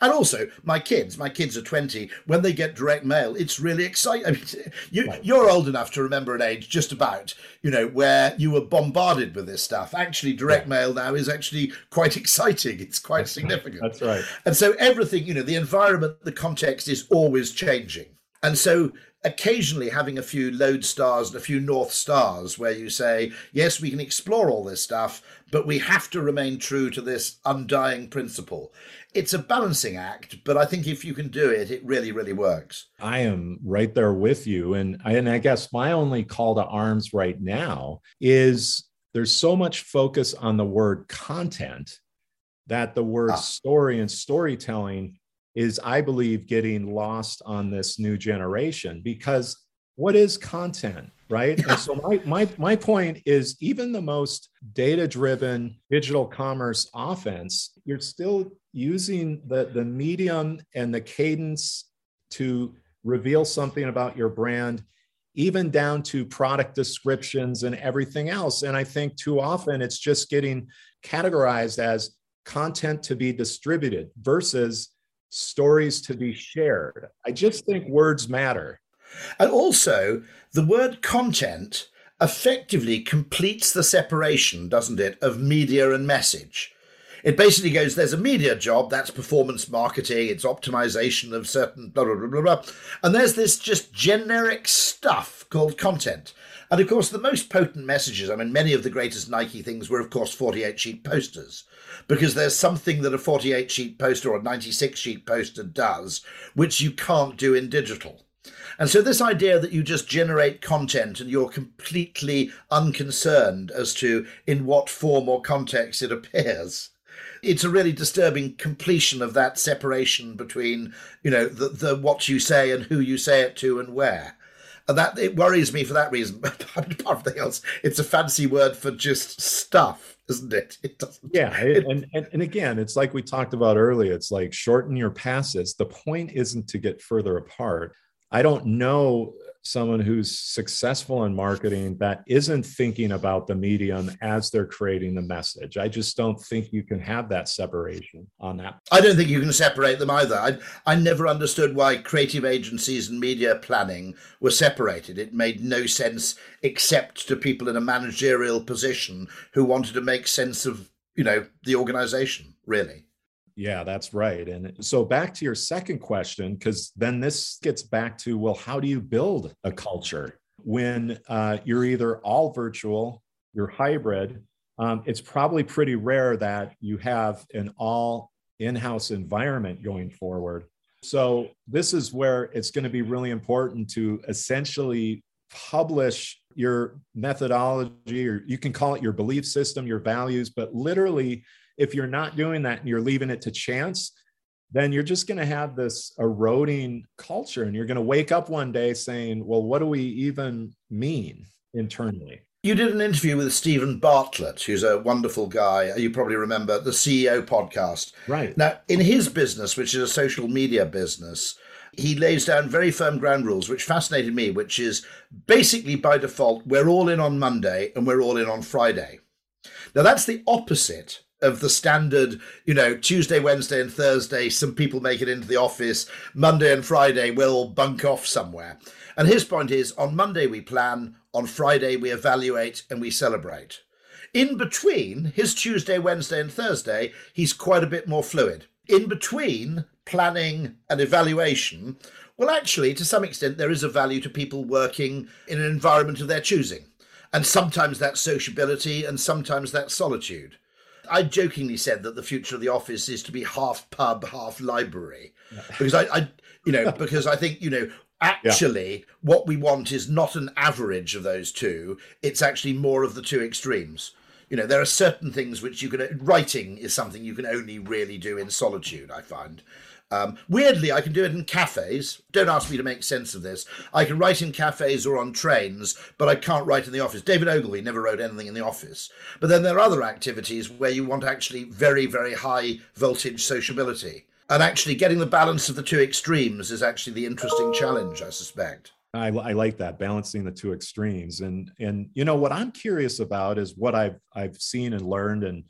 And also, my kids, my kids are 20, when they get direct mail, it's really exciting. I mean, you, right. You're old enough to remember an age just about, you know, where you were bombarded with this stuff. Actually, direct yeah. mail now is actually quite exciting. It's quite That's significant. Right. That's right. And so everything, you know, the environment, the context is always changing. And so occasionally having a few lodestars and a few north stars where you say, yes, we can explore all this stuff, but we have to remain true to this undying principle. It's a balancing act, but I think if you can do it, it really, really works. I am right there with you. And I, and I guess my only call to arms right now is there's so much focus on the word content that the word ah. story and storytelling is, I believe, getting lost on this new generation because what is content? right? And so my, my my point is even the most data-driven digital commerce offense, you're still using the, the medium and the cadence to reveal something about your brand, even down to product descriptions and everything else. And I think too often it's just getting categorized as content to be distributed versus stories to be shared. I just think words matter. And also, the word content effectively completes the separation, doesn't it, of media and message. It basically goes there's a media job, that's performance marketing, it's optimization of certain blah, blah, blah, blah, blah. And there's this just generic stuff called content. And of course, the most potent messages, I mean, many of the greatest Nike things were, of course, 48 sheet posters, because there's something that a 48 sheet poster or a 96 sheet poster does, which you can't do in digital. And so, this idea that you just generate content and you're completely unconcerned as to in what form or context it appears, it's a really disturbing completion of that separation between, you know, the, the what you say and who you say it to and where. And that it worries me for that reason. But apart from anything else, it's a fancy word for just stuff, isn't it? It doesn't. Yeah, it, and, and and again, it's like we talked about earlier. It's like shorten your passes. The point isn't to get further apart. I don't know someone who's successful in marketing that isn't thinking about the medium as they're creating the message. I just don't think you can have that separation on that. I don't think you can separate them either. I, I never understood why creative agencies and media planning were separated. It made no sense except to people in a managerial position who wanted to make sense of, you know, the organization, really. Yeah, that's right. And so back to your second question, because then this gets back to well, how do you build a culture when uh, you're either all virtual, you're hybrid? Um, it's probably pretty rare that you have an all in house environment going forward. So, this is where it's going to be really important to essentially publish your methodology, or you can call it your belief system, your values, but literally if you're not doing that and you're leaving it to chance, then you're just going to have this eroding culture and you're going to wake up one day saying, well, what do we even mean internally? You did an interview with Steven Bartlett, who's a wonderful guy. You probably remember the CEO podcast. Right. Now, in his business, which is a social media business, he lays down very firm ground rules, which fascinated me, which is basically by default, we're all in on Monday and we're all in on Friday. Now, that's the opposite of the standard, you know, Tuesday, Wednesday, and Thursday, some people make it into the office. Monday and Friday, we'll bunk off somewhere. And his point is on Monday, we plan, on Friday, we evaluate and we celebrate. In between his Tuesday, Wednesday, and Thursday, he's quite a bit more fluid. In between planning and evaluation, well, actually, to some extent, there is a value to people working in an environment of their choosing. And sometimes that's sociability and sometimes that's solitude. I jokingly said that the future of the office is to be half pub, half library, because I, I you know, because I think you know actually yeah. what we want is not an average of those two. It's actually more of the two extremes. You know there are certain things which you can writing is something you can only really do in solitude i find Um, weirdly, I can do it in cafes. Don't ask me to make sense of this. I can write in cafes or on trains, but I can't write in the office. David Ogilvy never wrote anything in the office. But then there are other activities where you want actually very, very high voltage sociability. And actually, getting the balance of the two extremes is actually the interesting challenge, I suspect. I, I, like that balancing the two extremes and and you know what i'm curious about is what i've i've seen and learned and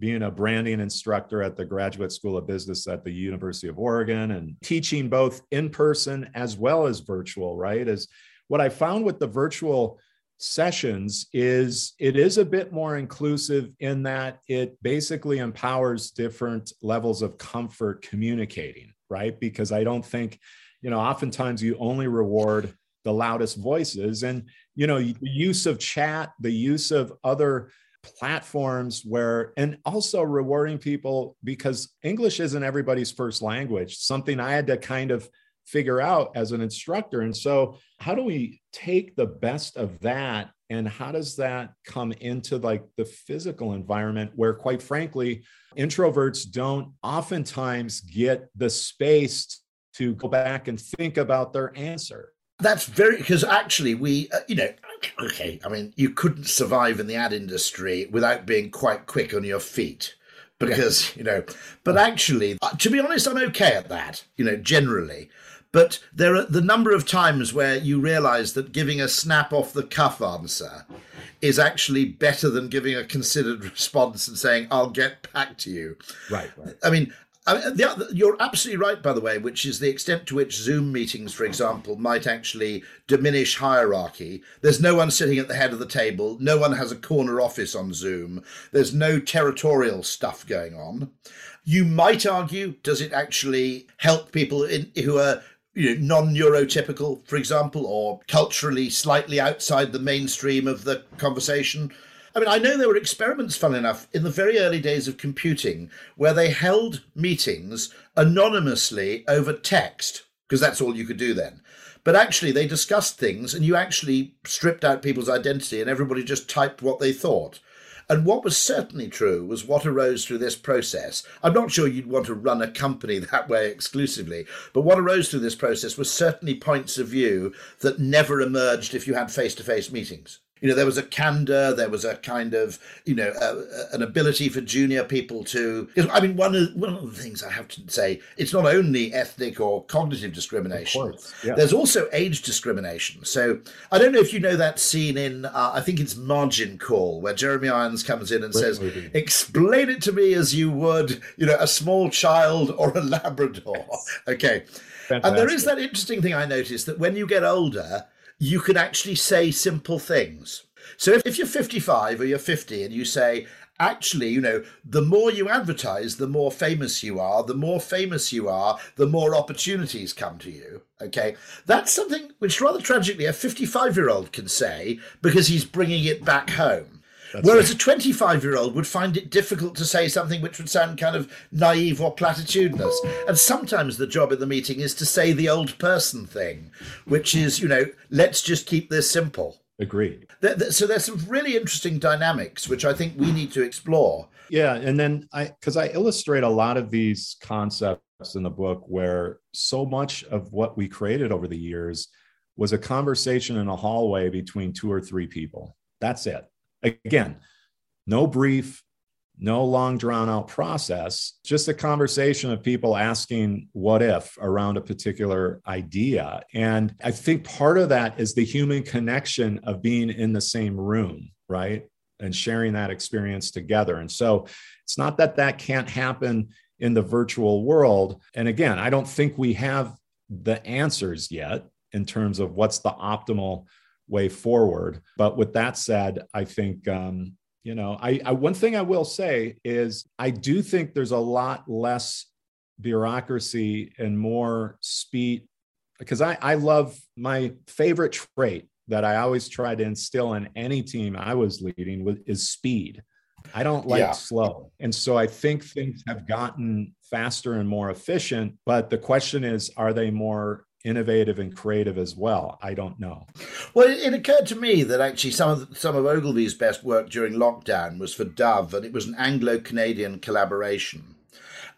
being a branding instructor at the graduate school of business at the university of oregon and teaching both in person as well as virtual right? Is what i found with the virtual sessions is it is a bit more inclusive in that it basically empowers different levels of comfort communicating right? Because i don't think you know oftentimes you only reward the loudest voices and you know the use of chat the use of other platforms where and also rewarding people because english isn't everybody's first language something i had to kind of figure out as an instructor. And so how do we take the best of that? And how does that come into like the physical environment where quite frankly introverts don't oftentimes get the space to go back and think about their answer that's very because actually we, uh, you know, okay. I mean, you couldn't survive in the ad industry without being quite quick on your feet, because you know. But actually, uh, to be honest, I'm okay at that. You know, generally. But there are the number of times where you realise that giving a snap off the cuff answer is actually better than giving a considered response and saying, "I'll get back to you." Right. right. I mean, I mean, the, you're absolutely right, by the way, which is the extent to which Zoom meetings, for example, might actually diminish hierarchy. There's no one sitting at the head of the table. No one has a corner office on Zoom. There's no territorial stuff going on. You might argue, does it actually help people in, who are you know, non-neurotypical, for example, or culturally slightly outside the mainstream of the conversation? I mean, I know there were experiments, fun enough, in the very early days of computing where they held meetings anonymously over text, because that's all you could do then. But actually, they discussed things and you actually stripped out people's identity and everybody just typed what they thought. And what was certainly true was what arose through this process. I'm not sure you'd want to run a company that way exclusively, but what arose through this process was certainly points of view that never emerged if you had face to face meetings. You know, there was a candor, there was a kind of, you know, uh, an ability for junior people to. I mean, one of one of the things I have to say, it's not only ethnic or cognitive discrimination. Yeah. There's also age discrimination. So I don't know if you know that scene in, uh, I think it's Margin Call, where Jeremy Irons comes in and Great says, movie. "Explain it to me as you would, you know, a small child or a Labrador." okay. Fantastic. And there is that interesting thing I noticed that when you get older, you can actually say simple things. So if, if you're 55 or you're 50 and you say, actually, you know, the more you advertise, the more famous you are. The more famous you are, the more opportunities come to you. Okay. That's something which, rather tragically, a 55 year old can say because he's bringing it back home. That's Whereas right. a 25 year old would find it difficult to say something which would sound kind of naive or platitudinous. And sometimes the job in the meeting is to say the old person thing, which is, you know, let's just keep this simple. Agreed. So there's some really interesting dynamics which I think we need to explore. Yeah, and then I because I illustrate a lot of these concepts in the book where so much of what we created over the years was a conversation in a hallway between two or three people. That's it. Again, no brief, no long drawn out process, just a conversation of people asking what if around a particular idea. And I think part of that is the human connection of being in the same room, right? And sharing that experience together. And so it's not that that can't happen in the virtual world. And again, I don't think we have the answers yet in terms of what's the optimal way forward. But with that said, I think um, you know, I, I one thing I will say is I do think there's a lot less bureaucracy and more speed because I, I love my favorite trait that I always try to instill in any team I was leading with is speed. I don't like yeah. slow. And so I think things have gotten faster and more efficient. But the question is, are they more innovative and mm-hmm. creative as well. I don't know. Well, it occurred to me that actually some of some of Ogilvy's best work during lockdown was for Dove, and it was an Anglo-Canadian collaboration.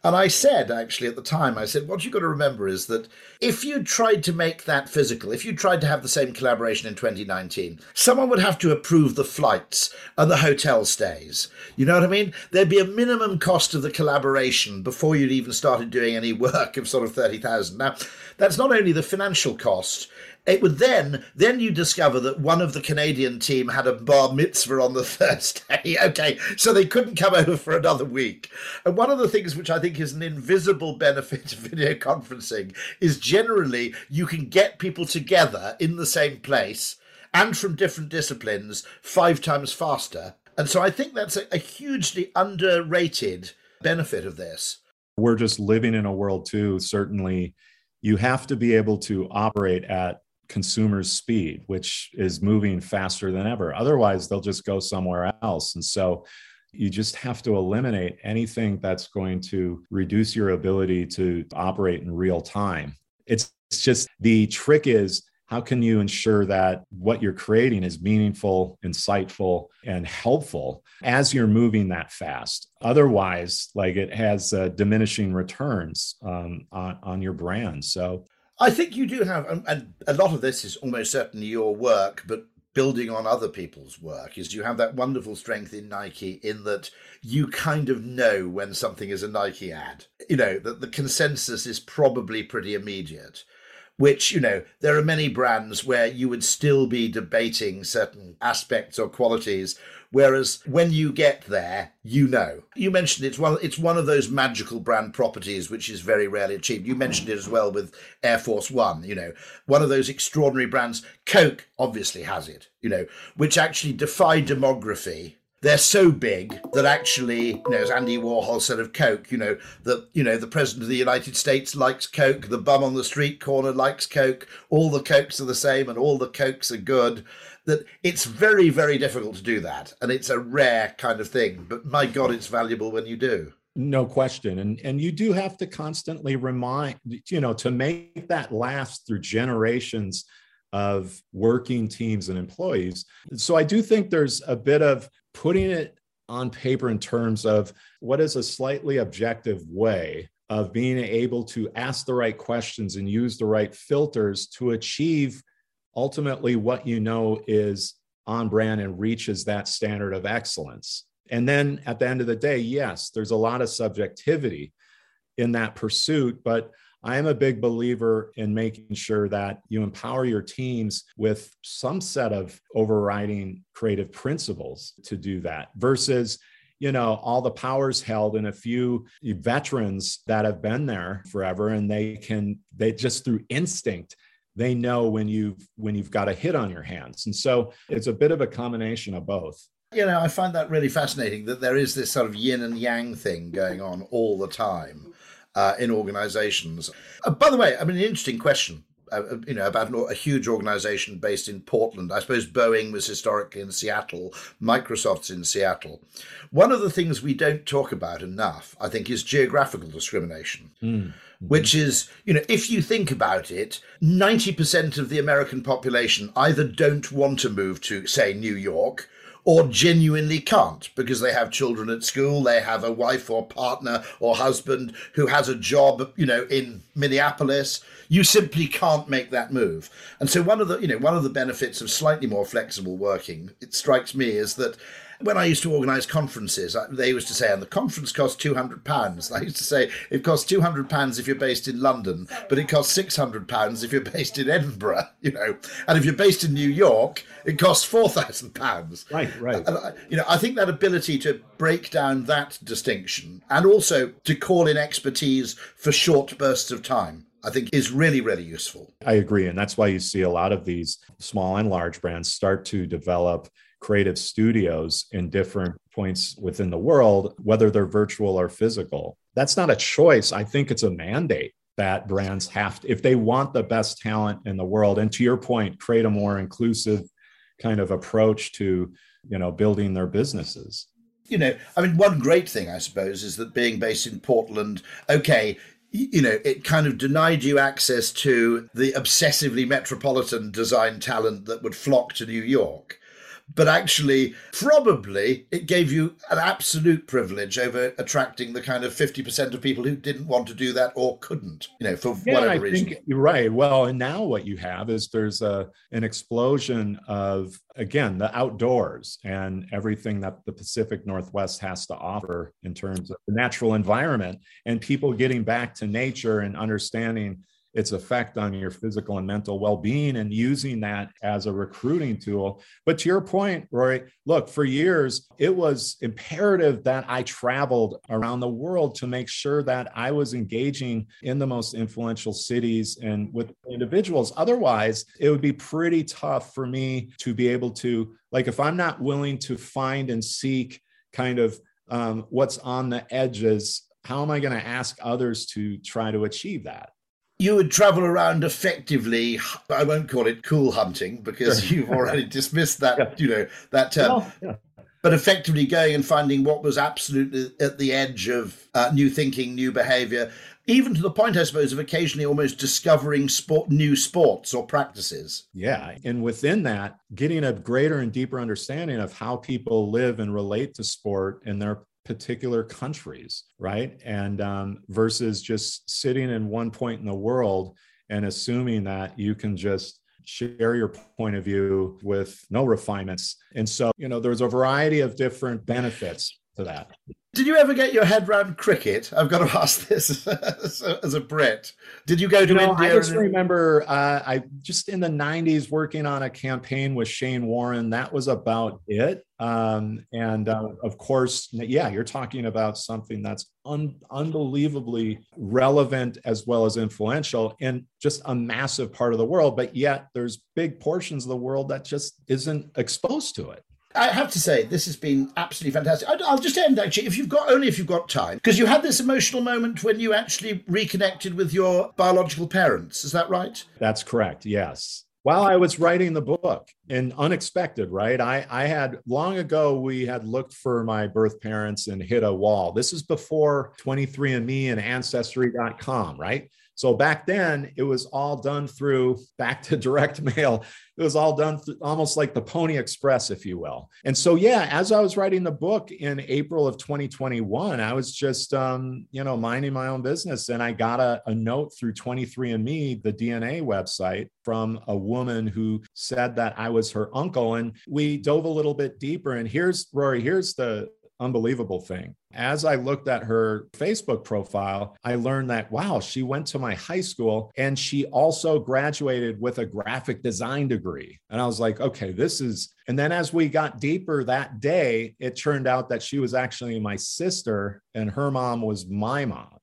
And I said, actually, at the time, I said, what you've got to remember is that if you tried to make that physical, if you tried to have the same collaboration in 2019, someone would have to approve the flights and the hotel stays. You know what I mean? There'd be a minimum cost of the collaboration before you'd even started doing any work of sort of 30,000. Now, that's not only the financial cost, it would then then you discover that one of the Canadian team had a bar mitzvah on the Thursday. okay, so they couldn't come over for another week. And one of the things which I think is an invisible benefit of video conferencing is generally you can get people together in the same place and from different disciplines five times faster. And so I think that's a, a hugely underrated benefit of this. We're just living in a world too, certainly you have to be able to operate at consumers' speed, which is moving faster than ever. Otherwise, they'll just go somewhere else. And so you just have to eliminate anything that's going to reduce your ability to operate in real time. It's, it's just the trick is how can you ensure that what you're creating is meaningful, insightful, and helpful as you're moving that fast? Otherwise, like it has uh, diminishing returns um, on, on your brand. So I think you do have, and a lot of this is almost certainly your work, but building on other people's work is you have that wonderful strength in Nike in that you kind of know when something is a Nike ad. You know, that the consensus is probably pretty immediate which, you know, there are many brands where you would still be debating certain aspects or qualities. Whereas when you get there, you know. You mentioned it's one it's one of those magical brand properties which is very rarely achieved. You mentioned it as well with Air Force One, you know, one of those extraordinary brands. Coke obviously has it, you know, which actually defy demography they're so big that actually, you know, as Andy Warhol said of Coke, you know, that, you know, the President of the United States likes Coke, the bum on the street corner likes Coke, all the Cokes are the same and all the Cokes are good. That it's very, very difficult to do that. And it's a rare kind of thing. But my God, it's valuable when you do. No question. And and you do have to constantly remind, you know, to make that last through generations of working teams and employees. So I do think there's a bit of putting it on paper in terms of what is a slightly objective way of being able to ask the right questions and use the right filters to achieve ultimately what you know is on brand and reaches that standard of excellence. And then at the end of the day, yes, there's a lot of subjectivity in that pursuit, but I am a big believer in making sure that you empower your teams with some set of overriding creative principles to do that versus you know all the powers held in a few veterans that have been there forever and they can they just through instinct they know when you've when you've got a hit on your hands and so it's a bit of a combination of both you know i find that really fascinating that there is this sort of yin and yang thing going on all the time uh, in organizations. Uh, by the way, I mean, an interesting question. Uh, uh you know, about a huge organization based in Portland. I suppose Boeing was historically in Seattle, Microsoft's in Seattle. One of the things we don't talk about enough, I think, is geographical discrimination. Mm Mm-hmm. which is, you know, if you think about it, 90% of the American population either don't want to move to, say, New York or genuinely can't because they have children at school, they have a wife or partner or husband who has a job, you know, in Minneapolis. You simply can't make that move. And so one of the, you know, one of the benefits of slightly more flexible working, it strikes me, is that when I used to organise conferences, they used to say, and the conference costs two hundred pounds. I used to say it costs two hundred pounds if you're based in London, but it costs six hundred pounds if you're based in Edinburgh. You know, and if you're based in New York, it costs four thousand pounds. Right, right. And I, you know, I think that ability to break down that distinction and also to call in expertise for short bursts of time I think is really, really useful. I agree. And that's why you see a lot of these small and large brands start to develop creative studios in different points within the world, whether they're virtual or physical. That's not a choice. I think it's a mandate that brands have to, if they want the best talent in the world, and to your point, create a more inclusive kind of approach to, you know, building their businesses. You know, I mean, one great thing, I suppose, is that being based in Portland, okay, you know, it kind of denied you access to the obsessively metropolitan design talent that would flock to New York but actually, probably it gave you an absolute privilege over attracting the kind of 50% of people who didn't want to do that or couldn't, you know, for yeah, whatever I reason. Think you're right. Well, and now what you have is there's a an explosion of again the outdoors and everything that the Pacific Northwest has to offer in terms of the natural environment and people getting back to nature and understanding its effect on your physical and mental well-being and using that as a recruiting tool. But to your point roy look for years it was imperative that i traveled around the world to make sure that i was engaging in the most influential cities and with individuals. Otherwise it would be pretty tough for me to be able to like if i'm not willing to find and seek kind of um, what's on the edges how am i going to ask others to try to achieve that you would travel around effectively. I won't call it cool hunting because you've already dismissed that, yeah. you know, that term. yeah. But effectively going and finding what was absolutely at the edge of uh, new thinking, new behavior, even to the point, I suppose, of occasionally almost discovering sport, new sports or practices. Yeah. And within that, getting a greater and deeper understanding of how people live and relate to sport and their particular countries, right? And um, versus just sitting in one point in the world and assuming that you can just share your point of view with no refinements. And so, you know, there's a variety of different benefits to that. Did you ever get your head around cricket? I've got to ask this as, a, as a Brit. Did you go to no, India? I just remember uh, I just in the '90s working on a campaign with Shane Warne. That was about it. Um, and uh, of course, yeah, you're talking about something that's un- unbelievably relevant as well as influential in just a massive part of the world. But yet, there's big portions of the world that just isn't exposed to it. I have to say, this has been absolutely fantastic. I'll just end actually, if you've got only if you've got time, because you had this emotional moment when you actually reconnected with your biological parents. Is that right? That's correct. Yes. While I was writing the book, and unexpected, right? I, I had long ago, we had looked for my birth parents and hit a wall. This is before 23andMe and Ancestry.com, right? So back then, it was all done through back to direct mail. It was all done almost like the Pony Express, if you will. And so, yeah, as I was writing the book in April of 2021, I was just, um, you know, minding my own business. And I got a, a note through 23andMe, the DNA website, from a woman who said that I was her uncle. And we dove a little bit deeper. And here's, Rory, here's the, unbelievable thing. As I looked at her Facebook profile, I learned that, wow, she went to my high school and she also graduated with a graphic design degree. And I was like, okay, this is. And then as we got deeper that day, it turned out that she was actually my sister and her mom was my mom.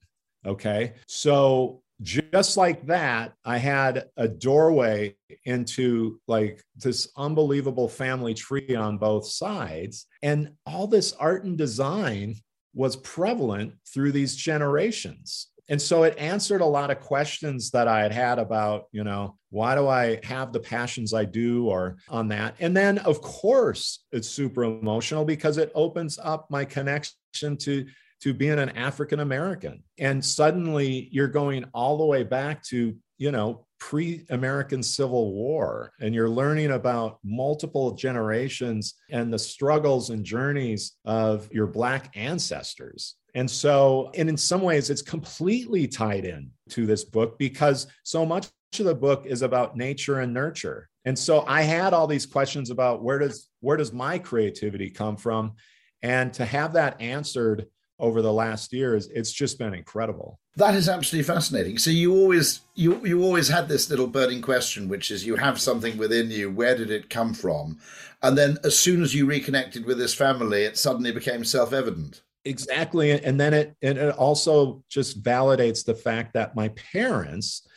Okay. So just like that, I had a doorway into like this unbelievable family tree on both sides. And all this art and design was prevalent through these generations. And so it answered a lot of questions that I had had about, you know, why do I have the passions I do or on that? And then, of course, it's super emotional because it opens up my connection to to being an African American. And suddenly you're going all the way back to, you know, pre American Civil War, and you're learning about multiple generations and the struggles and journeys of your Black ancestors. And so, and in some ways, it's completely tied in to this book because so much of the book is about nature and nurture. And so I had all these questions about where does where does my creativity come from? And to have that answered over the last years it's just been incredible. That is absolutely fascinating. So you always you you always had this little burning question which is you have something within you. Where did it come from? And then as soon as you reconnected with this family it suddenly became self-evident. Exactly. And then it and it also just validates the fact that my parents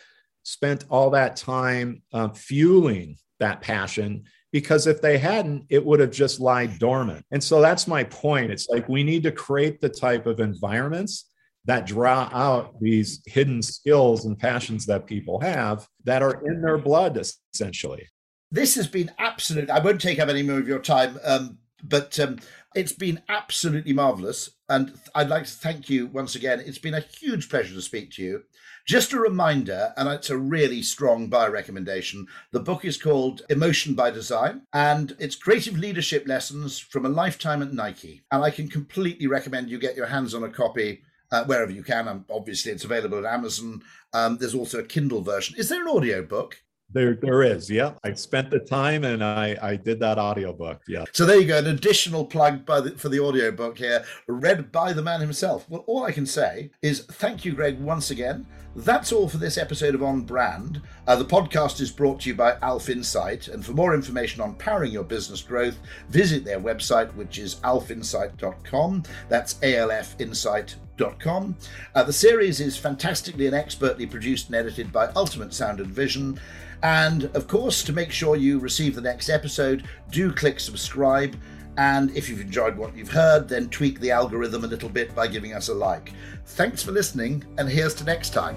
spent all that time uh, fueling that passion because if they hadn't, it would have just lied dormant. And so that's my point. It's like we need to create the type of environments that draw out these hidden skills and passions that people have that are in their blood, essentially. This has been absolute. I won't take up any more of your time. Um, But um, it's been absolutely marvelous. And I'd like to thank you once again. It's been a huge pleasure to speak to you. Just a reminder, and it's a really strong buy recommendation. The book is called Emotion by Design, and it's creative leadership lessons from a lifetime at Nike. And I can completely recommend you get your hands on a copy uh, wherever you can. And obviously, it's available at Amazon. Um, there's also a Kindle version. Is there an audio book? There, there is. Yeah, I spent the time and I, I did that audiobook. Yeah. So there you go. An additional plug by the, for the audiobook here, read by the man himself. Well, all I can say is thank you, Greg, once again. That's all for this episode of On Brand. Uh, the podcast is brought to you by Alf Insight, and for more information on powering your business growth, visit their website, which is alfinsight.com. That's alfinsight.com. Uh, the series is fantastically and expertly produced and edited by Ultimate Sound and Vision. And of course, to make sure you receive the next episode, do click subscribe. And if you've enjoyed what you've heard, then tweak the algorithm a little bit by giving us a like. Thanks for listening, and here's to next time.